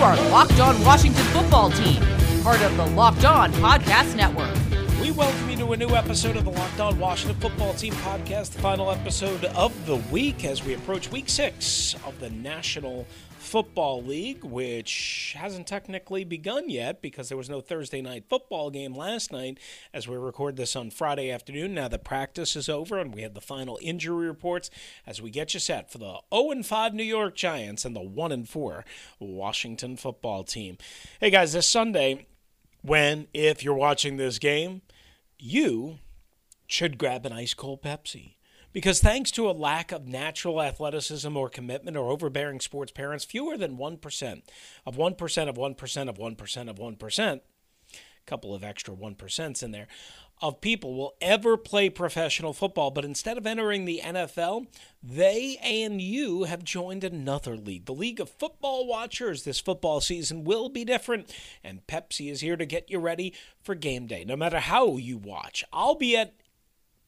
You are Locked On Washington Football Team, part of the Locked On Podcast Network. We welcome you to a new episode of the Locked On Washington Football Team podcast, the final episode of the week as we approach week six of the National Football League, which hasn't technically begun yet because there was no Thursday night football game last night as we record this on Friday afternoon. Now the practice is over and we have the final injury reports as we get you set for the 0 5 New York Giants and the 1 4 Washington football team. Hey guys, this Sunday, when, if you're watching this game, you should grab an ice cold Pepsi. Because thanks to a lack of natural athleticism or commitment or overbearing sports parents, fewer than 1% of 1% of 1% of 1% of 1%, a couple of extra 1%s in there, of people will ever play professional football. But instead of entering the NFL, they and you have joined another league. The League of Football Watchers this football season will be different, and Pepsi is here to get you ready for game day. No matter how you watch, I'll be at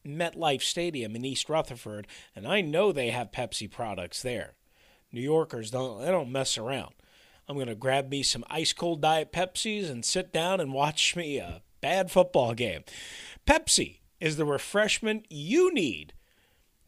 MetLife Stadium in East Rutherford, and I know they have Pepsi products there. New Yorkers don't they don't mess around. I'm going to grab me some ice cold diet Pepsis and sit down and watch me a bad football game. Pepsi is the refreshment you need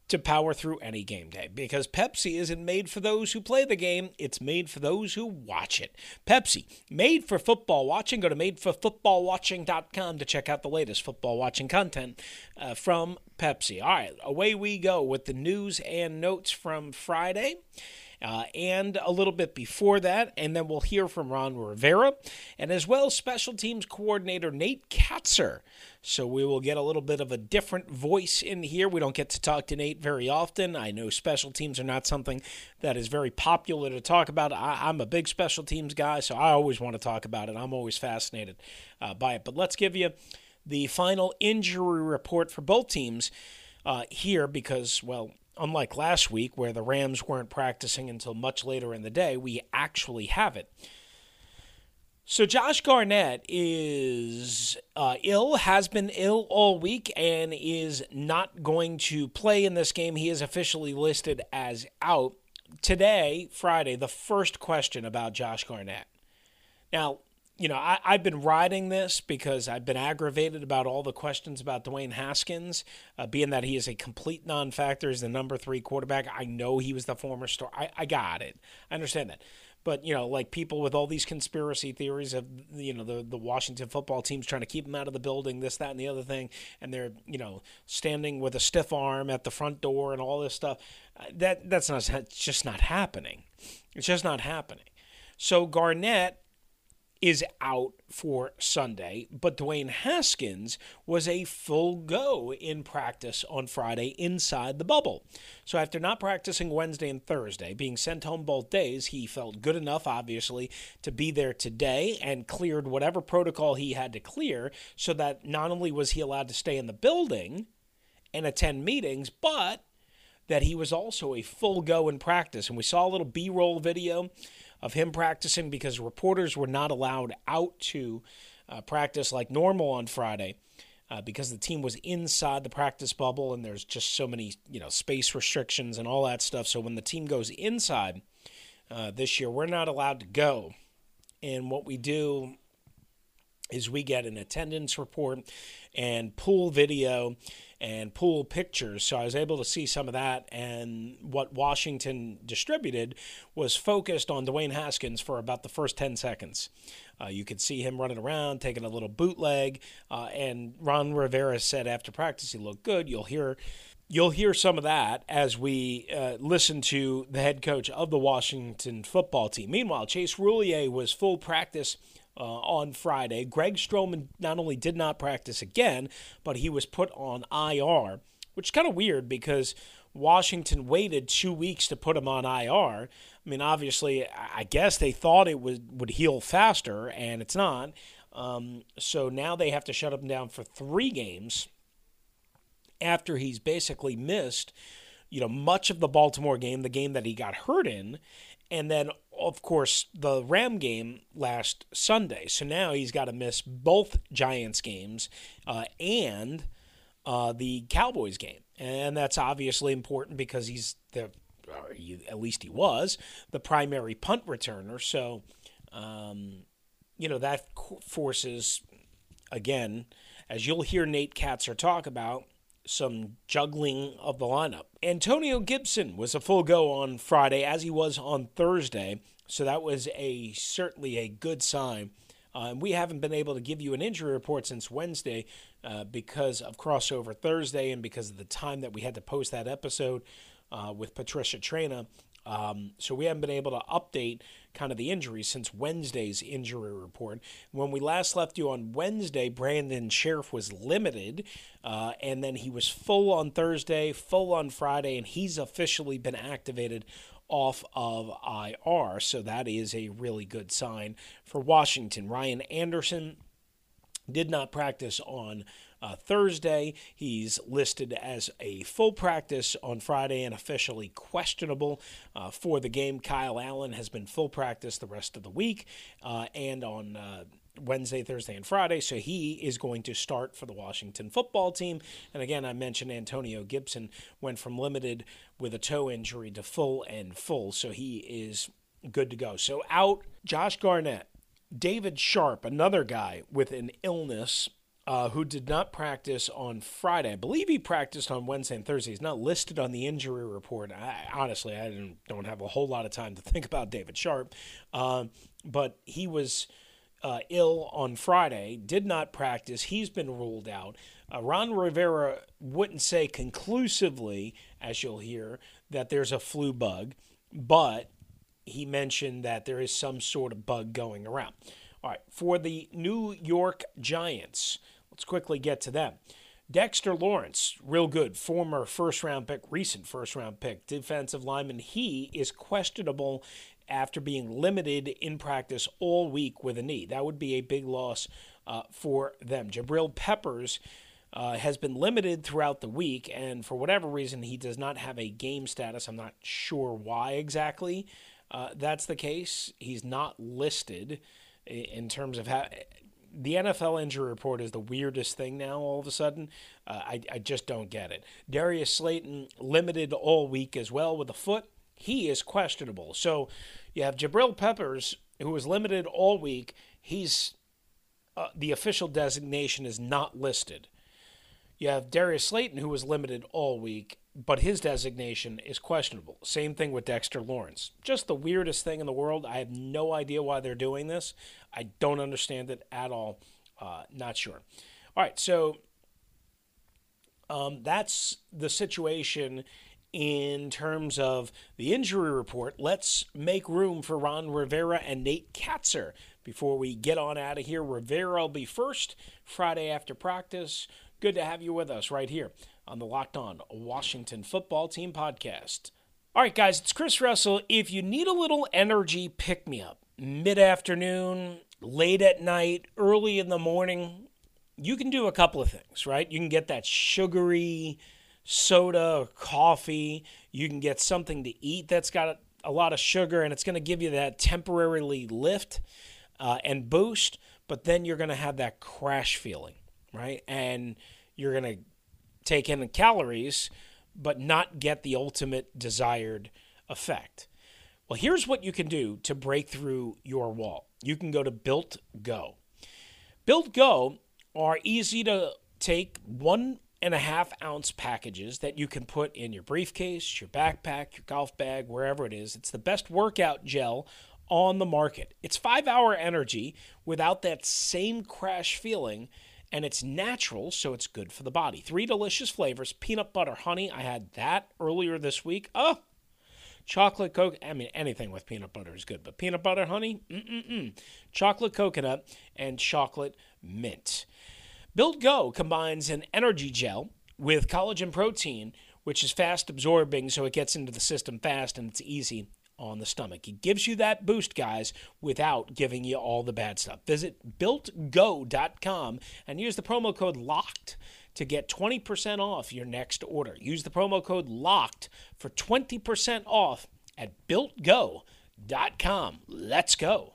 to power through any game day because Pepsi isn't made for those who play the game, it's made for those who watch it. Pepsi, made for football watching. Go to madeforfootballwatching.com to check out the latest football watching content uh, from Pepsi. All right, away we go with the news and notes from Friday. Uh, and a little bit before that. And then we'll hear from Ron Rivera and as well special teams coordinator Nate Kaczor. So we will get a little bit of a different voice in here. We don't get to talk to Nate very often. I know special teams are not something that is very popular to talk about. I, am a big special teams guy, so I always want to talk about it. I'm always fascinated uh, by it. But let's give you the final injury report for both teams uh, here because, well, unlike last week where the Rams weren't practicing until much later in the day, we actually have it. So Josh Garnett is uh, ill, has been ill all week, and is not going to play in this game. He is officially listed as out. Today, Friday, the first question about Josh Garnett. Now, you know, I, have been riding this because I've been aggravated about all the questions about Dwayne Haskins, uh, being that he is a complete non factor as the number three quarterback. I know he was the former star. I, I got it. I understand that. But, you know, like people with all these conspiracy theories of, you know, the, the Washington football team's trying to keep him out of the building, this, that, and the other thing, and they're, you know, standing with a stiff arm at the front door and all this stuff. Uh, that That's not, it's just not happening. It's just not happening. So Garnett is out for Sunday, but Dwayne Haskins was a full go in practice on Friday inside the bubble. So after not practicing Wednesday and Thursday, being sent home both days, he felt good enough, obviously, to be there today and cleared whatever protocol he had to clear so that not only was he allowed to stay in the building and attend meetings, but that he was also a full go in practice. And we saw a little B roll video of him practicing because reporters were not allowed out to uh, practice like normal on Friday. Uh, because the team was inside the practice bubble and there's just so many you know space restrictions and all that stuff so when the team goes inside uh, this year we're not allowed to go and what we do is we get an attendance report and pool video and pool pictures. So I was able to see some of that. And what Washington distributed was focused on Dwayne Haskins for about the first 10 seconds. Uh, you could see him running around, taking a little bootleg. Uh, and Ron Rivera said after practice he looked good. You'll hear. You'll hear some of that as we uh, listen to the head coach of the Washington football team. Meanwhile, Chase Roullier was full practice uh, on Friday. Greg Stroman not only did not practice again, but he was put on IR, which is kind of weird because Washington waited two weeks to put him on IR. I mean, obviously, I guess they thought it would would heal faster, and it's not. Um, so now they have to shut him down for three games after he's basically missed, you know, much of the Baltimore game, the game that he got hurt in, and then of course the Ram game last Sunday. So now he's got to miss both Giants games uh, and uh, the Cowboys game, and that's obviously important because he's the at least he was the primary punt returner. So, um, you know that forces again, as you'll hear Nate Kaczor talk about some juggling of the lineup. Antonio Gibson was a full go on Friday, as he was on Thursday, so that was a certainly a good sign. Uh, and we haven't been able to give you an injury report since Wednesday uh, because of crossover Thursday and because of the time that we had to post that episode uh, with Patricia Traina. Um, so we haven't been able to update kind of the injuries since Wednesday's injury report. When we last left you on Wednesday, Brandon Scherff was limited, uh, and then he was full on Thursday, full on Friday, and he's officially been activated off of IR. So that is a really good sign for Washington. Ryan Anderson did not practice on uh, Thursday. He's listed as a full practice on Friday and officially questionable uh, for the game. Kyle Allen has been full practice the rest of the week uh, and on. Uh, Wednesday, Thursday, and Friday. So he is going to start for the Washington football team. And again, I mentioned Antonio Gibson went from limited with a toe injury to full and full. So he is good to go. So out Josh Garnett, David Sharpe, another guy with an illness uh, who did not practice on Friday. I believe he practiced on Wednesday and Thursday. He's not listed on the injury report. I, honestly, I don't have a whole lot of time to think about David Sharpe, uh, but he was uh, ill on Friday, did not practice. He's been ruled out. Uh, Ron Rivera wouldn't say conclusively, as you'll hear, that there's a flu bug, but he mentioned that there is some sort of bug going around. All right, for the New York Giants, Let's quickly get to them. Dexter Lawrence, real good, former first round pick, recent first round pick, defensive lineman. He is questionable after being limited in practice all week with a knee. That would be a big loss uh, for them. Jabril Peppers uh, has been limited throughout the week, and for whatever reason, he does not have a game status. I'm not sure why exactly uh, that's the case. He's not listed in terms of how the NFL injury report is the weirdest thing now. All of a sudden, uh, I I just don't get it. Darius Slayton limited all week as well with a foot. He is questionable. So you have Jabril Peppers who was limited all week. He's uh, the official designation is not listed. You have Darius Slayton who was limited all week, but his designation is questionable. Same thing with Dexter Lawrence. Just the weirdest thing in the world. I have no idea why they're doing this. I don't understand it at all. Uh, not sure. All right, so um, that's the situation in terms of the injury report. Let's make room for Ron Rivera and Nate Kaczor before we get on out of here. Rivera will be first Friday after practice. Good to have you with us right here on the Locked On Washington Football Team podcast. All right, guys, it's Chris Russell. If you need a little energy pick me up, mid afternoon, late at night, early in the morning, you can do a couple of things, right? You can get that sugary soda or coffee. You can get something to eat that's got a, lot of sugar and it's going to give you that temporarily lift uh, and boost, but then you're going to have that crash feeling, right? And you're going to take in the calories, but not get the ultimate desired effect. Well, here's what you can do to break through your wall. You can go to Built Go. Built Go are easy to take one and a half ounce packages that you can put in your briefcase, your backpack, your golf bag, wherever it is. It's the best workout gel on the market. It's five hour energy without that same crash feeling and it's natural, so it's good for the body. Three delicious flavors peanut butter honey. I had that earlier this week. Oh, chocolate coke. I mean, anything with peanut butter is good, but peanut butter honey, mm-mm-mm. Chocolate coconut and chocolate mint. Built Go combines an energy gel with collagen protein which is fast absorbing, so it gets into the system fast and it's easy on the stomach. He gives you that boost, guys, without giving you all the bad stuff. Visit builtgo.com and use the promo code LOCKED to get 20% off your next order. Use the promo code LOCKED for 20% off at builtgo.com. Let's go.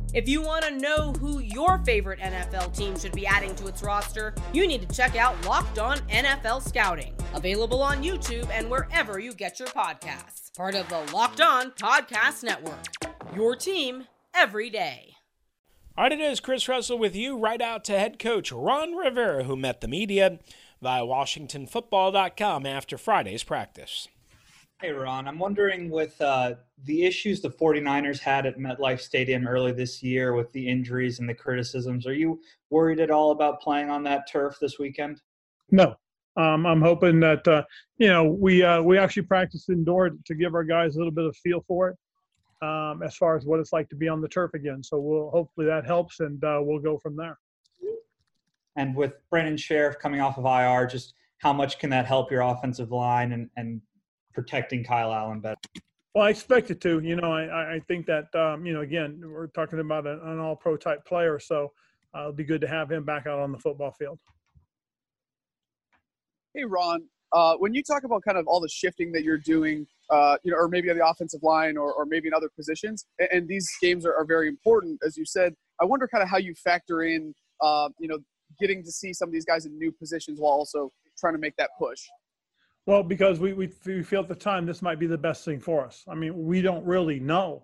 If you want to know who your favorite NFL team should be adding to its roster, you need to check out Locked On NFL Scouting, available on YouTube and wherever you get your podcasts. Part of the Locked On Podcast Network. Your team every day. All right, it is Chris Russell with you, right out to head coach Ron Rivera, who met the media via WashingtonFootball.com after Friday's practice. Hey, Ron. I'm wondering with uh, the issues the 49ers had at MetLife Stadium early this year with the injuries and the criticisms, are you worried at all about playing on that turf this weekend? No. Um, I'm hoping that, uh, you know, we, uh, we actually practiced indoor to give our guys a little bit of feel for it um, as far as what it's like to be on the turf again. So we'll hopefully that helps and uh, we'll go from there. And with Brandon Scherff coming off of IR, just how much can that help your offensive line and, and protecting Kyle Allen better? Well, I expect it to. You know, I, I think that, um, you know, again, we're talking about an, an all pro type player. So uh, it'll be good to have him back out on the football field. Hey, Ron, uh, when you talk about kind of all the shifting that you're doing, uh, you know, or maybe on the offensive line or, or maybe in other positions, and, and these games are, are, very important, as you said, I wonder kind of how you factor in, uh, you know, getting to see some of these guys in new positions while also trying to make that push. Well, because we, we, we feel at the time this might be the best thing for us. I mean, we don't really know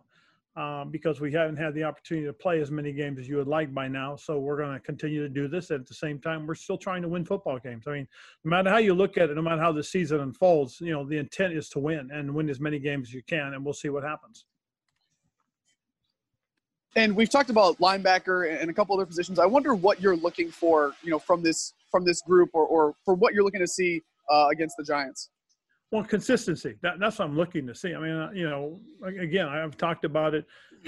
um, because we haven't had the opportunity to play as many games as you would like by now. So we're going to continue to do this. At the same time, we're still trying to win football games. I mean, no matter how you look at it, no matter how the season unfolds, you know, the intent is to win and win as many games as you can, and we'll see what happens. And we've talked about linebacker and a couple other positions. I wonder what you're looking for, you know, from this from this group, or, or for what you're looking to see uh, against the Giants? Well, consistency. That, that's what I'm looking to see. I mean, uh, you know, again, I've talked about it.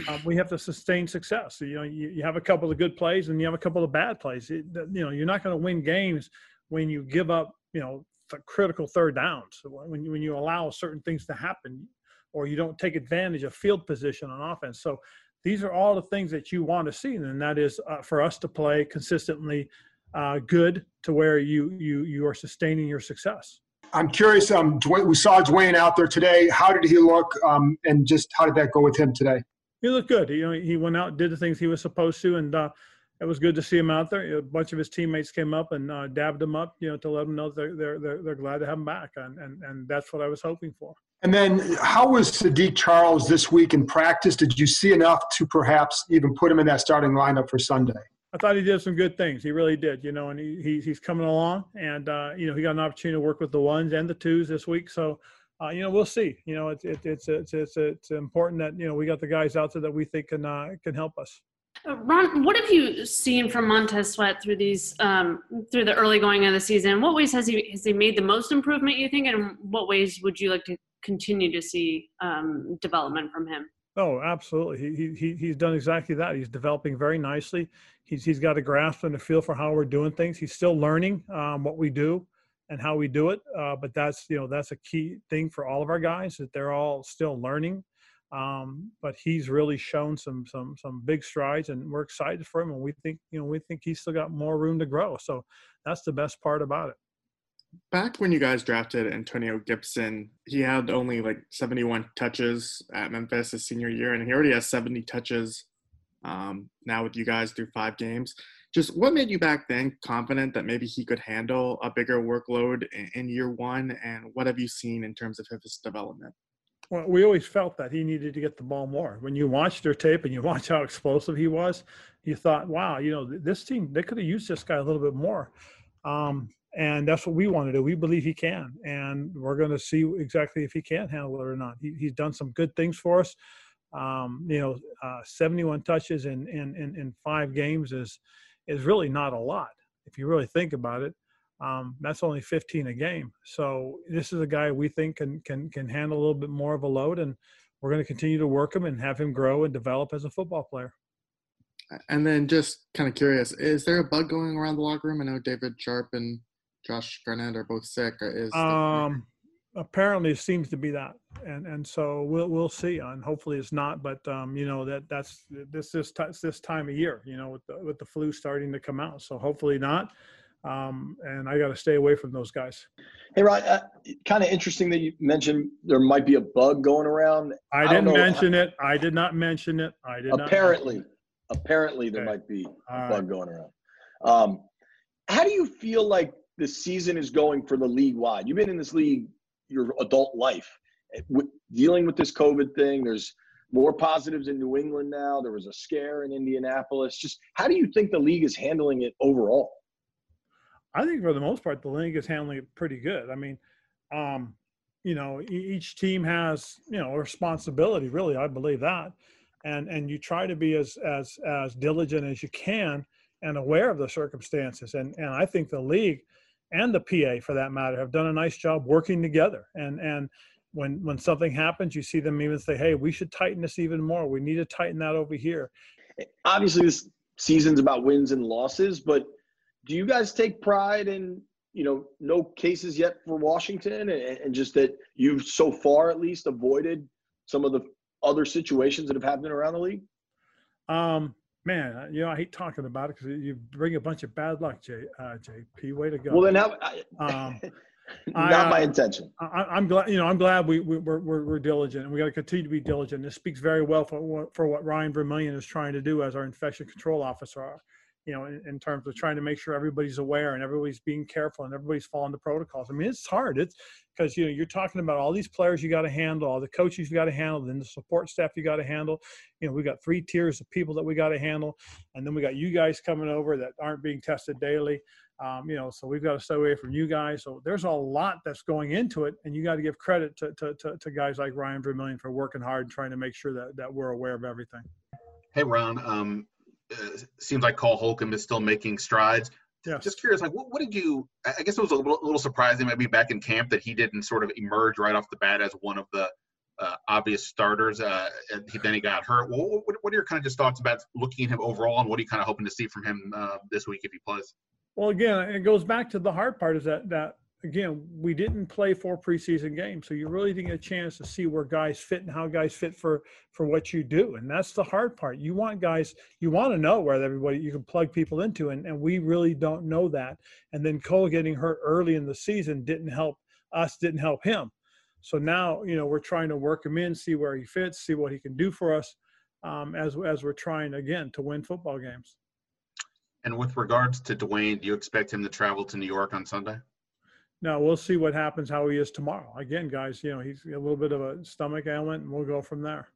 Um, we have to sustain success. You know, you, you have a couple of good plays and you have a couple of bad plays. It, you know, you're not going to win games when you give up, you know, critical third downs. When you, when you allow certain things to happen, or you don't take advantage of field position on offense. So these are all the things that you want to see, and that is uh, for us to play consistently uh, good to where you you you are sustaining your success. I'm curious. Um, Dwayne, we saw Dwayne out there today. How did he look? Um, and just how did that go with him today? He looked good. He, you know, he went out, did the things he was supposed to, and uh, it was good to see him out there. A bunch of his teammates came up and uh, dabbed him up, you know, to let him know they're they're they're, they're glad to have him back, and, and and that's what I was hoping for. And then, how was Saahdiq Charles this week in practice? Did you see enough to perhaps even put him in that starting lineup for Sunday? I thought he did some good things. He really did, you know, and he, he he's coming along, and uh, you know he got an opportunity to work with the ones and the twos this week. So, uh, you know, we'll see. You know, it's it, it's it's it's it's important that you know we got the guys out there that we think can uh, can help us. Uh, Ron, what have you seen from Montez Sweat through these um, through the early going of the season? What ways has he has he made the most improvement? You think, and what ways would you like to continue to see um, development from him? Oh, absolutely. He, he he's done exactly that. He's developing very nicely. He's he's got a grasp and a feel for how we're doing things. He's still learning um, what we do and how we do it. Uh, but that's you know that's a key thing for all of our guys that they're all still learning. Um, but he's really shown some some some big strides, and we're excited for him. And we think you know we think he's still got more room to grow. So that's the best part about it back when you guys drafted Antonio Gibson, he had only like 71 touches at Memphis his senior year, and he already has 70 touches um, now with you guys through five games. Just what made you back then confident that maybe he could handle a bigger workload in, in year one, and what have you seen in terms of his development? Well, we always felt that he needed to get the ball more. When you watched their tape and you watch how explosive he was, you thought, wow, you know, this team, they could have used this guy a little bit more. Um, and that's what we want to do. We believe he can, and we're going to see exactly if he can handle it or not. He, he's done some good things for us. Um, you know, uh, 71 touches in, in, in, in five games is, is really not a lot. If you really think about it, um, that's only 15 a game. So this is a guy we think can, can, can handle a little bit more of a load and we're going to continue to work him and have him grow and develop as a football player. And then just kind of curious, is there a bug going around the locker room? I know David Sharpe and Josh Garnett are both sick. Is um, apparently it seems to be that, and and so we'll we'll see. And hopefully it's not. But um, you know that that's this this this time of year. You know with the with the flu starting to come out. So hopefully not. Um, and I got to stay away from those guys. Hey, Ron, uh, kind of interesting that you mentioned there might be a bug going around. I, I didn't mention it. I did not mention it. I did not apparently, apparently there okay. might be a All bug right. going around. Um, how do you feel like the season is going for the league wide? You've been in this league your adult life, dealing with this COVID thing. There's more positives in New England now. There was a scare in Indianapolis. Just how do you think the league is handling it overall? I think for the most part, the league is handling it pretty good. I mean, um, you know, each team has you know a responsibility. Really, I believe that, and and you try to be as as as diligent as you can and aware of the circumstances. And and I think the league and the PA, for that matter, have done a nice job working together. And and when when something happens, you see them even say, "Hey, we should tighten this even more. We need to tighten that over here." Obviously, this season's about wins and losses, but do you guys take pride in you know no cases yet for Washington, and, and just that you've so far at least avoided some of the other situations that have happened around the league? Um, man, you know I hate talking about it because you bring a bunch of bad luck, J, uh, JP. Way to go. Well, then how? um, not I, my intention. I, am glad, you know, I'm glad we, we are we're, we're diligent, and we got to continue to be diligent. This speaks very well for for what Ryan Vermillion is trying to do as our infection control officer you know, in, in, terms of trying to make sure everybody's aware and everybody's being careful and everybody's following the protocols. I mean, it's hard. It's because you know you're talking about all these players you got to handle, all the coaches you got to handle, then the support staff you got to handle. You know, we got three tiers of people that we got to handle, and then we got you guys coming over that aren't being tested daily. Um, you know, so we've got to stay away from you guys. So there's a lot that's going into it, and you got to give credit to, to, to, to guys like Ryan Vermillion for working hard and trying to make sure that, that we're aware of everything. Hey, Ron. Um, uh, seems like Cole Holcomb is still making strides. Just curious, like, what, what did you? I guess it was a little, a little surprising, maybe back in camp, that he didn't sort of emerge right off the bat as one of the uh, obvious starters. Uh, and he, then he got hurt. What, what, what, are your kind of just thoughts about looking at him overall, and what are you kind of hoping to see from him uh, this week if he plays? Well, again, it goes back to the hard part is that that again, we didn't play four preseason games, so you really didn't get a chance to see where guys fit and how guys fit for for what you do, and that's the hard part. You want guys, you want to know where everybody you can plug people into, and and we really don't know that. And then Cole getting hurt early in the season didn't help us, didn't help him. So now you know we're trying to work him in, see where he fits, see what he can do for us, um, as as we're trying again to win football games. And with regards to Dwayne, do you expect him to travel to New York on Sunday? No, we'll see what happens, how he is tomorrow. Again, guys, you know, he's a little bit of a stomach ailment, and we'll go from there.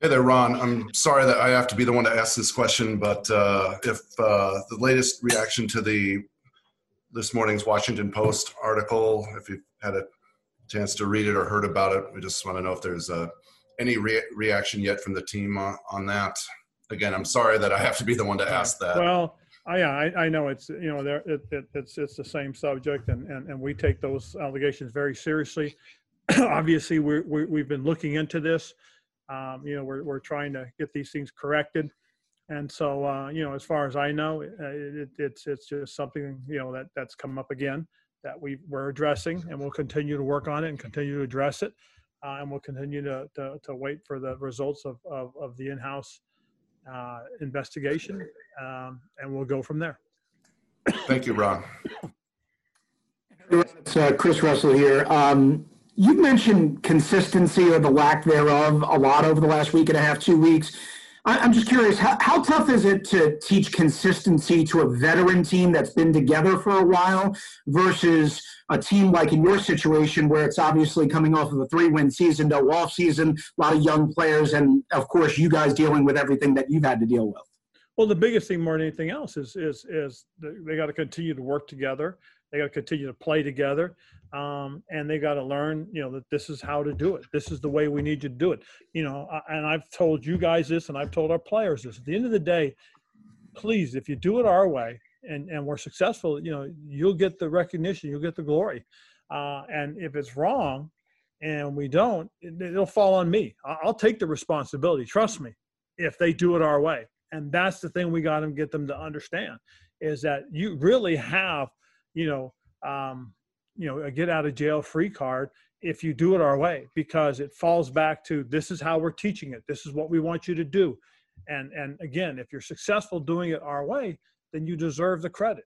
Hey there, Ron. I'm sorry that I have to be the one to ask this question, but uh, if uh, the latest reaction to the this morning's Washington Post article, if you've had a chance to read it or heard about it, we just want to know if there's uh, any re- reaction yet from the team uh, on that. Again, I'm sorry that I have to be the one to ask that. Well, I, yeah, I, I know it's you know there it, it, it's it's the same subject and, and and we take those allegations very seriously. Obviously, we we we've been looking into this. Um, you know, we're we're trying to get these things corrected, and so uh, you know, as far as I know, it, it, it's it's just something you know that that's come up again that we we're addressing, and we'll continue to work on it and continue to address it, uh, and we'll continue to, to to wait for the results of of, of the in-house uh, investigation, um, and we'll go from there. Thank you, Ron. It's uh, Chris Russell here. Um, you mentioned consistency or the lack thereof a lot over the last week and a half, two weeks. I, am just curious, how, how tough is it to teach consistency to a veteran team that's been together for a while versus a team like in your situation where it's obviously coming off of a three-win season, no off season, a lot of young players, and of course you guys dealing with everything that you've had to deal with? Well, the biggest thing more than anything else is is is they got to continue to work together. They got to continue to play together, um, and they got to learn, you know, that this is how to do it. This is the way we need you to do it. You know, and I've told you guys this, and I've told our players this. At the end of the day, please, if you do it our way and and we're successful, you know, you'll get the recognition, you'll get the glory. Uh, and if it's wrong, and we don't, it, will fall on me. I'll take the responsibility. Trust me, if they do it our way. And that's the thing we got to get them to understand is that you really have, you know, um, you know, a get out of jail free card if you do it our way because it falls back to this is how we're teaching it. This is what we want you to do. And and again, if you're successful doing it our way, then you deserve the credit.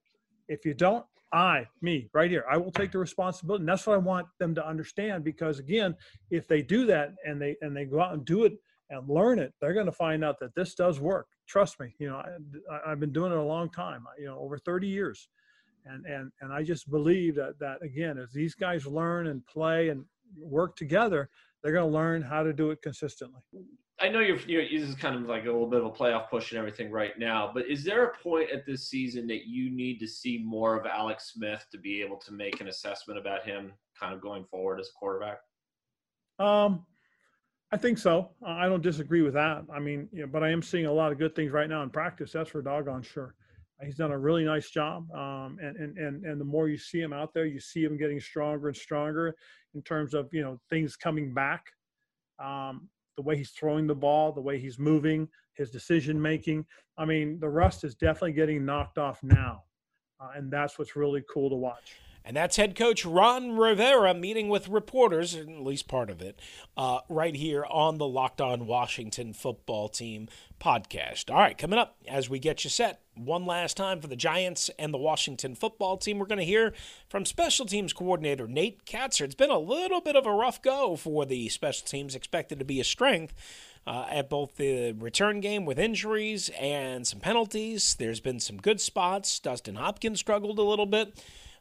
If you don't, I, me, right here, I will take the responsibility. And that's what I want them to understand because again, if they do that and they and they go out and do it and learn it, they're going to find out that this does work. Trust me, you know, I, have been doing it a long time, you know, over 30 years. And, and, and I just believe that, that again, as these guys learn and play and work together, they're going to learn how to do it consistently. I know you're, you're this is kind of like a little bit of a playoff push and everything right now, but is there a point at this season that you need to see more of Alex Smith to be able to make an assessment about him kind of going forward as a quarterback? Um, I think so. I don't disagree with that. I mean, you know, but I am seeing a lot of good things right now in practice. That's for doggone sure. He's done a really nice job. Um, and, and, and, and the more you see him out there, you see him getting stronger and stronger in terms of, you know, things coming back. Um, the way he's throwing the ball, the way he's moving, his decision making. I mean, the rust is definitely getting knocked off now. Uh, and that's what's really cool to watch. And that's head coach Ron Rivera meeting with reporters, at least part of it, uh, right here on the Locked On Washington football team podcast. All right, coming up as we get you set one last time for the Giants and the Washington football team, we're going to hear from special teams coordinator Nate Kaczor. It's been a little bit of a rough go for the special teams, expected to be a strength. Uh, at both the return game with injuries and some penalties. There's been some good spots. Dustin Hopkins struggled a little bit.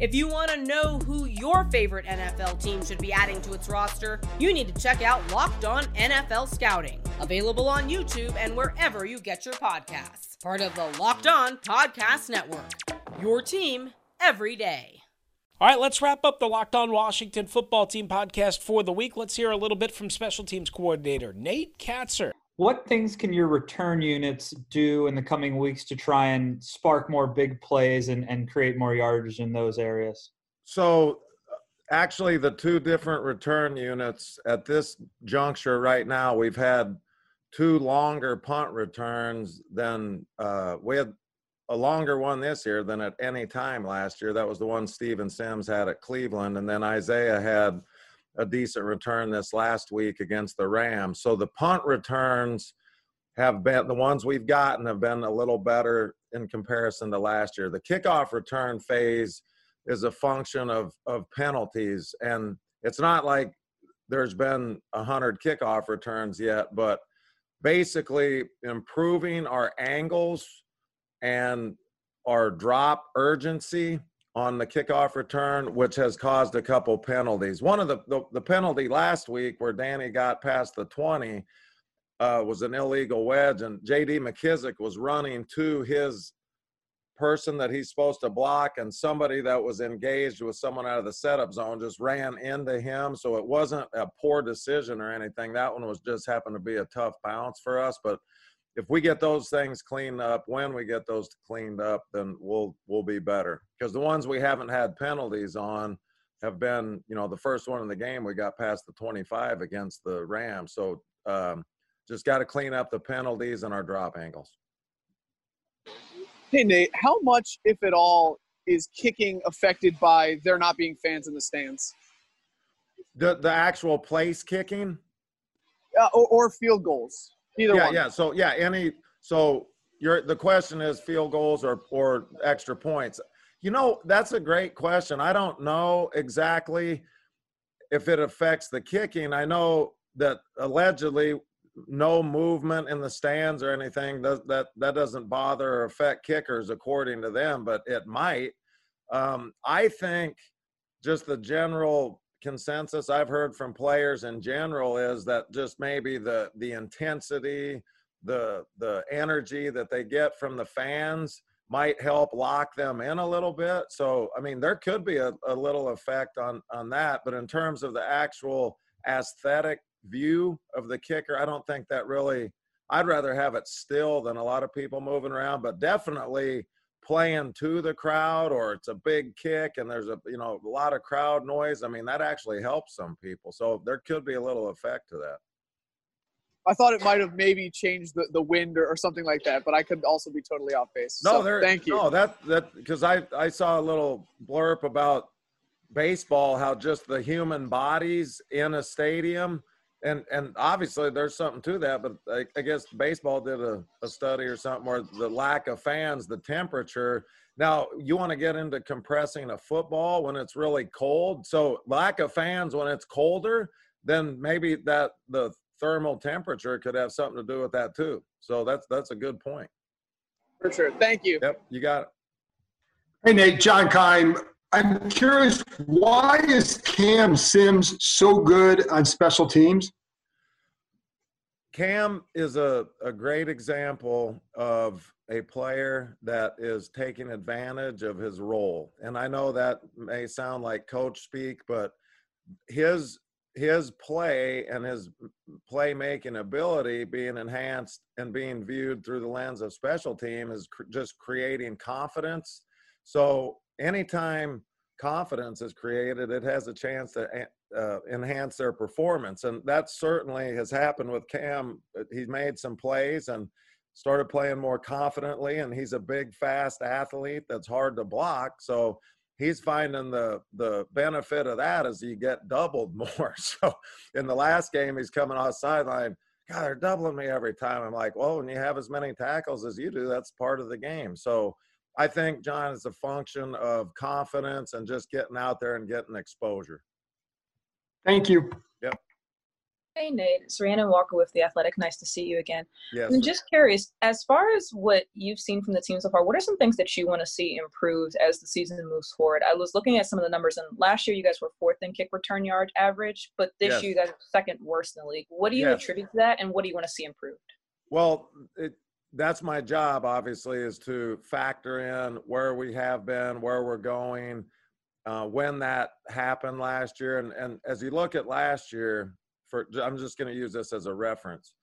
If you want to know who your favorite NFL team should be adding to its roster, you need to check out Locked On NFL Scouting, available on YouTube and wherever you get your podcasts. Part of the Locked On Podcast Network. Your team every day. All right, let's wrap up the Locked On Washington football team podcast for the week. Let's hear a little bit from special teams coordinator Nate Kaczor. What things can your return units do in the coming weeks to try and spark more big plays and, and create more yardage in those areas? So, actually, the two different return units at this juncture right now, we've had two longer punt returns than uh, we had a longer one this year than at any time last year. That was the one Steven Sims had at Cleveland, and then Isaiah had a decent return this last week against the Rams. So the punt returns have been the ones we've gotten have been a little better in comparison to last year. The kickoff return phase is a function of of penalties, and it's not like there's been a hundred kickoff returns yet, but basically improving our angles and our drop urgency on the kickoff return, which has caused a couple penalties. One of the, the, the penalty last week where Danny got past the 20 uh, was an illegal wedge, and J.D. McKissic was running to his person that he's supposed to block, and somebody that was engaged with someone out of the setup zone just ran into him. So it wasn't a poor decision or anything. That one was just happened to be a tough bounce for us, but – if we get those things cleaned up, when we get those cleaned up, then we'll we'll be better. Because the ones we haven't had penalties on have been, you know, the first one in the game we got past the 25 against the Rams. So um, just got to clean up the penalties and our drop angles. Hey Nate, how much, if at all, is kicking affected by there not being fans in the stands? The the actual place kicking, uh, or, or field goals. Yeah, one. yeah. So yeah, any so your the question is field goals or or extra points. You know, that's a great question. I don't know exactly if it affects the kicking. I know that allegedly no movement in the stands or anything that that that doesn't bother or affect kickers according to them, but it might. Um, I think just the general consensus I've heard from players in general is that just maybe the the intensity, the the energy that they get from the fans might help lock them in a little bit. So I mean there could be a, a little effect on on that, but in terms of the actual aesthetic view of the kicker, I don't think that really I'd rather have it still than a lot of people moving around, but definitely playing to the crowd or it's a big kick and there's a you know a lot of crowd noise i mean that actually helps some people so there could be a little effect to that. I thought it might have maybe changed the, the wind or, or something like that but i could also be totally off base no so, there thank you. no that that because i i saw a little blurb about baseball how just the human bodies in a stadium and and obviously there's something to that but i, I guess baseball did a, a, study or something where the lack of fans the temperature. Now you want to get into compressing a football when it's really cold. So lack of fans when it's colder then maybe that the thermal temperature could have something to do with that too. So that's that's a good point. For sure. Thank you. Yep you got it. Hey nate john Keim I'm curious, why is Cam Sims so good on special teams? Cam is a, a great example of a player that is taking advantage of his role. And I know that may sound like coach speak, but his his play and his playmaking ability being enhanced and being viewed through the lens of special team is cr- just creating confidence. So anytime confidence is created, it has a chance to uh, enhance their performance. And that certainly has happened with Cam. He's made some plays and started playing more confidently, and he's a big, fast athlete that's hard to block. So he's finding the the benefit of that as he get doubled more. So in the last game, he's coming off sideline. God, they're doubling me every time. I'm like, well, when you have as many tackles as you do, that's part of the game. So I think, John, it's a function of confidence and just getting out there and getting exposure. Thank you. Yep. Hey, Nate. It's Rhiannon Walker with The Athletic. Nice to see you again. Yes. I'm just curious, as far as what you've seen from the team so far, what are some things that you want to see improved as the season moves forward? I was looking at some of the numbers, and last year you guys were fourth in kick return yard average, but this Yes. year you guys are second worst in the league. What do you Yes. attribute to that, and what do you want to see improved? Well, it, that's my job, obviously, is to factor in where we have been, where we're going, uh, when that happened last year. And, and as you look at last year, for I'm just going to use this as a reference.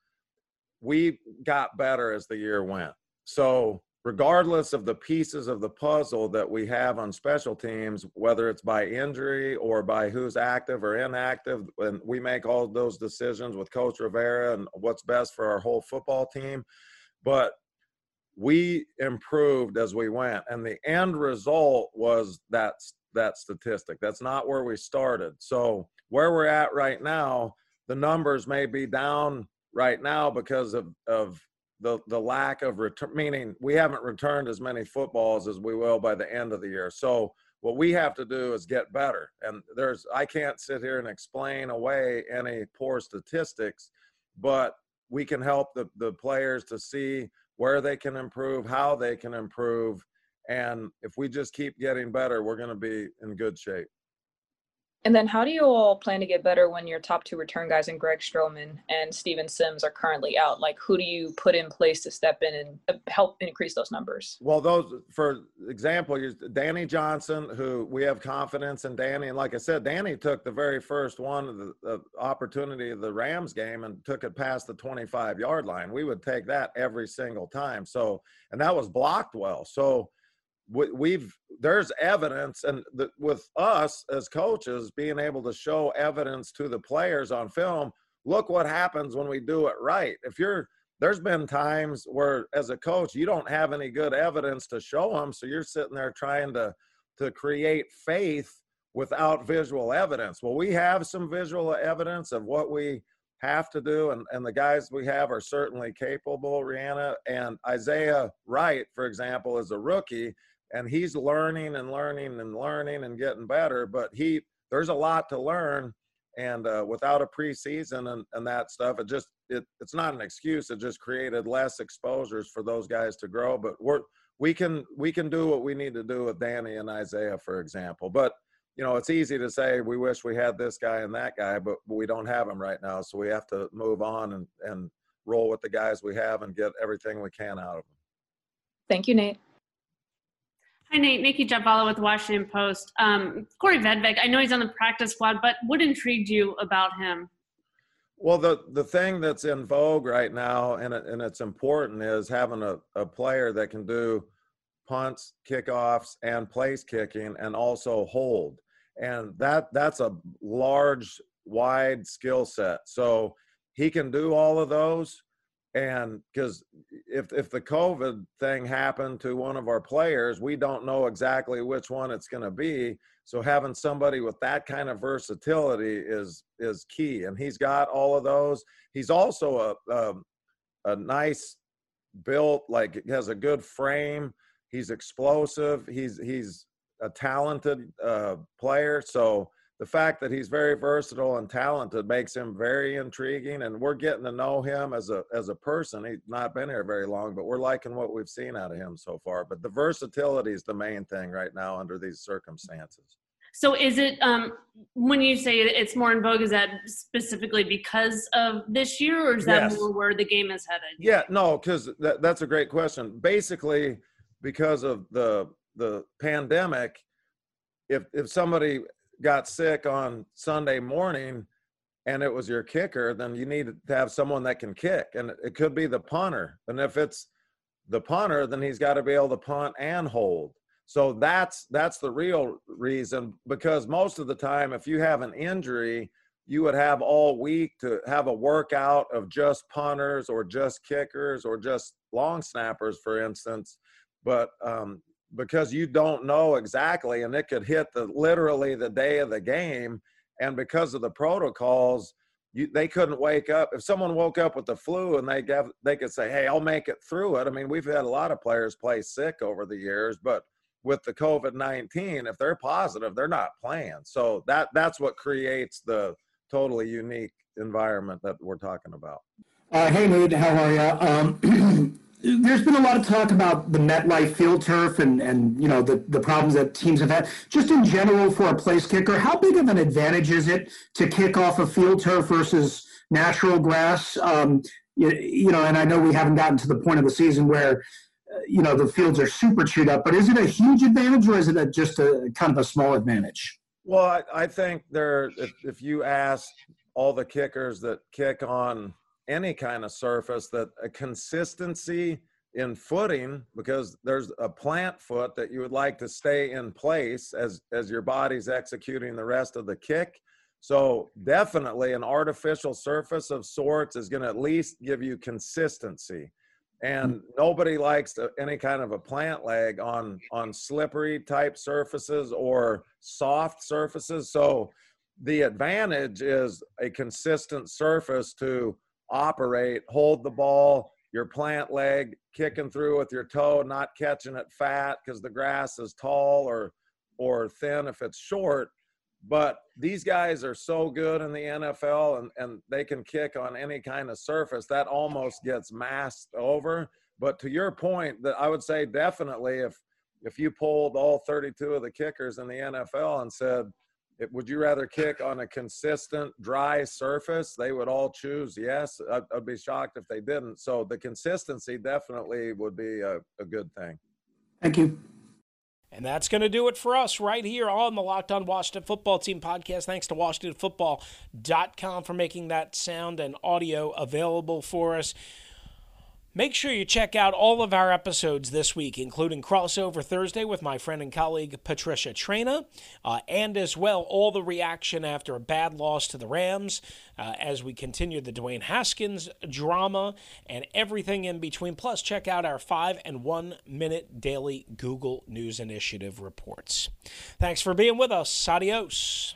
We got better as the year went. So, regardless of the pieces of the puzzle that we have on special teams, whether it's by injury or by who's active or inactive, and we make all those decisions with Coach Rivera and what's best for our whole football team but we improved as we went and the end result was that that statistic. That's not where we started. So where we're at right now the numbers may be down right now because of of the the lack of return meaning we haven't returned as many footballs as we will by the end of the year. So what we have to do is get better and there's i can't sit here and explain away any poor statistics but we can help the, the players to see where they can improve, how they can improve. And if we just keep getting better, we're going to be in good shape. And then, how do you all plan to get better when your top two return guys and Greg Stroman and Steven Sims are currently out? Like, who do you put in place to step in and uh, help increase those numbers? Well, those, for example, Danny Johnson, who we have confidence in Danny. And like I said, Danny took the very first one of the, the opportunity of the Rams game and took it past the 25 yard line. We would take that every single time. So, and that was blocked well. So, we've there's evidence and the, with us as coaches being able to show evidence to the players on film look what happens when we do it right. If you're there's been times where as a coach you don't have any good evidence to show them so you're sitting there trying to to create faith without visual evidence. Well we have some visual evidence of what we have to do and, and the guys we have are certainly capable Rhiannon and isaiah wright for example is a rookie and he's learning and learning and learning and getting better. But he there's a lot to learn, and uh, without a preseason and, and that stuff, it just it, it's not an excuse. It just created less exposures for those guys to grow. But we're we can we can do what we need to do with Danny and Isaiah, for example. But you know, it's easy to say we wish we had this guy and that guy, but, we don't have them right now. So we have to move on and, and roll with the guys we have and get everything we can out of them. Thank you, Nate. Hi, Nate. Nikki Jhabvala with the Washington Post. Um, Kaare Vedvik, I know he's on the practice squad, but what intrigued you about him? Well, the, the thing that's in vogue right now, and, it, and it's important, is having a, a player that can do punts, kickoffs, and place kicking, and also hold. And that that's a large, wide skill set. So he can do all of those and because if if the covid thing happened to one of our players we don't know exactly which one it's going to be. So having somebody with that kind of versatility is is key and he's got all of those. He's also a a, a nice built like has a good frame. He's explosive. He's he's a talented uh, player. So the fact that he's very versatile and talented makes him very intriguing and we're getting to know him as a as a person. He's not been here very long but we're liking what we've seen out of him so far. But the versatility is the main thing right now under these circumstances. So is it um, when you say it's more in vogue is that specifically because of this year or is that yes. more where the game is headed? Yeah no because that, that's a great question. Basically because of the the pandemic if if somebody got sick on Sunday morning and it was your kicker, then you need to have someone that can kick. And it could be the punter. And if it's the punter, then he's got to be able to punt and hold. So that's that's the real reason because most of the time if you have an injury, you would have all week to have a workout of just punters or just kickers or just long snappers, for instance. But um, because you don't know exactly and it could hit the literally the day of the game and because of the protocols you, they couldn't wake up. If someone woke up with the flu and they gave, they could say hey i'll make it through it. I mean we've had a lot of players play sick over the years but with the covid-19 if they're positive they're not playing. So that that's what creates the totally unique environment that we're talking about. Uh, hey Nate, how are you um, there's been a lot of talk about the MetLife field turf and, and you know the, the problems that teams have had. Just in general for a place kicker, how big of an advantage is it to kick off a field turf versus natural grass? Um, you, you, know, and I know we haven't gotten to the point of the season where uh, you know the fields are super chewed up, but is it a huge advantage or is it a, just a kind of a small advantage? Well, I, I think there. If, if you ask all the kickers that kick on any kind of surface that a consistency in footing because there's a plant foot that you would like to stay in place as as your body's executing the rest of the kick. So definitely an artificial surface of sorts is going to at least give you consistency. And mm. nobody likes to, any kind of a plant leg on on slippery type surfaces or soft surfaces. So the advantage is a consistent surface to operate, hold the ball, your plant leg, kicking through with your toe, not catching it fat because the grass is tall or or thin if it's short. But these guys are so good in the NFL and, and they can kick on any kind of surface that almost gets masked over. But to your point, that I would say definitely if if you pulled all 32 of the kickers in the NFL and said, it, would you rather kick on a consistent dry surface? They would all choose yes. I'd, I'd be shocked if they didn't. So the consistency definitely would be a, a good thing. Thank you. And that's going to do it for us right here on the Locked On Washington Football Team podcast. Thanks to WashingtonFootball.com for making that sound and audio available for us. Make sure you check out all of our episodes this week, including Crossover Thursday with my friend and colleague Patricia Traina, uh, and as well all the reaction after a bad loss to the Rams uh, as we continue the Dwayne Haskins drama and everything in between. Plus, check out our five and one minute daily Google News Initiative reports. Thanks for being with us. Adios.